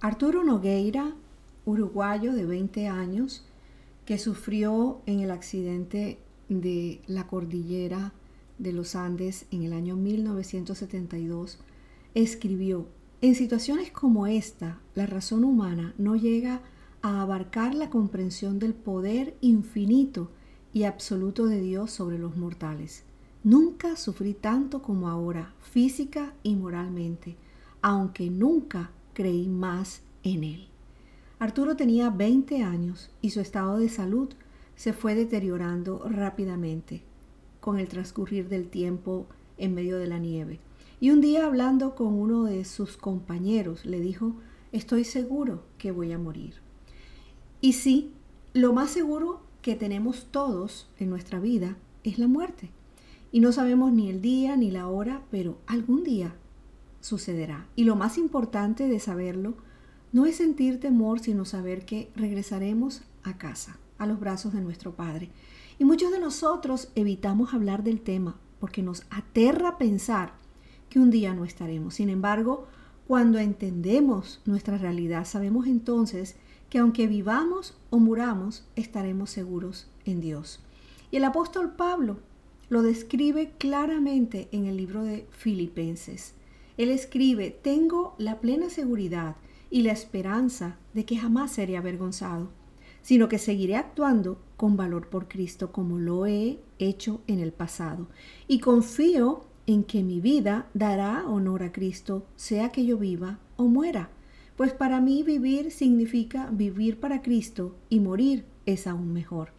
Arturo, Nogueira, uruguayo de 20 años, que sufrió en el accidente de la cordillera de los Andes en el año 1972, escribió, en situaciones como esta, la razón humana no llega a abarcar la comprensión del poder infinito y absoluto de Dios sobre los mortales. Nunca sufrí tanto como ahora, física y moralmente, aunque nunca creí más en Él. Arturo tenía 20 años y su estado de salud se fue deteriorando rápidamente con el transcurrir del tiempo en medio de la nieve. Y un día hablando con uno de sus compañeros le dijo, estoy seguro que voy a morir. Y sí, lo más seguro que tenemos todos en nuestra vida es la muerte. Y no sabemos ni el día ni la hora, pero algún día sucederá. Y lo más importante de saberlo no es sentir temor, sino saber que regresaremos a casa, a los brazos de nuestro Padre. Y muchos de nosotros evitamos hablar del tema porque nos aterra pensar que un día no estaremos. Sin embargo, cuando entendemos nuestra realidad, sabemos entonces que aunque vivamos o muramos, estaremos seguros en Dios. Y el apóstol Pablo lo describe claramente en el libro de Filipenses. Él escribe, tengo la plena seguridad y la esperanza de que jamás seré avergonzado, sino que seguiré actuando con valor por Cristo como lo he hecho en el pasado. Y confío en que mi vida dará honor a Cristo, sea que yo viva o muera. Pues para mí vivir significa vivir para Cristo y morir es aún mejor.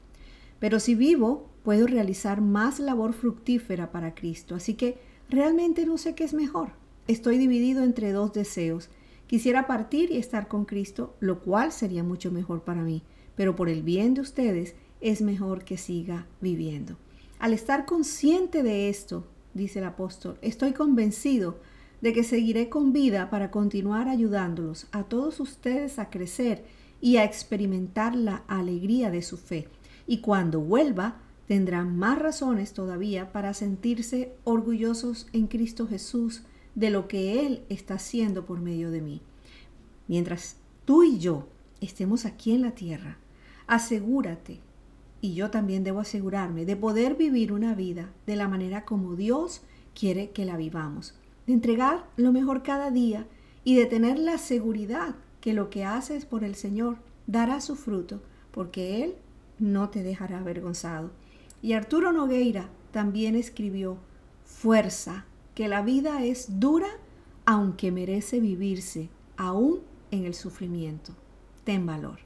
Pero si vivo, puedo realizar más labor fructífera para Cristo. Así que realmente no sé qué es mejor. Estoy dividido entre dos deseos Quisiera partir y estar con Cristo, lo cual sería mucho mejor para mí, pero por el bien de ustedes es mejor que siga viviendo. Al estar consciente de esto, dice el apóstol, estoy convencido de que seguiré con vida para continuar ayudándolos a todos ustedes a crecer y a experimentar la alegría de su fe. Y cuando vuelva, tendrán más razones todavía para sentirse orgullosos en Cristo Jesús de lo que Él está haciendo por medio de mí. Mientras tú y yo estemos aquí en la tierra, asegúrate, y yo también debo asegurarme, de poder vivir una vida de la manera como Dios quiere que la vivamos, de entregar lo mejor cada día y de tener la seguridad que lo que haces por el Señor dará su fruto, porque Él no te dejará avergonzado. Y Arturo Nogueira también escribió, fuerza, que la vida es dura aunque merece vivirse aún en el sufrimiento. Ten valor.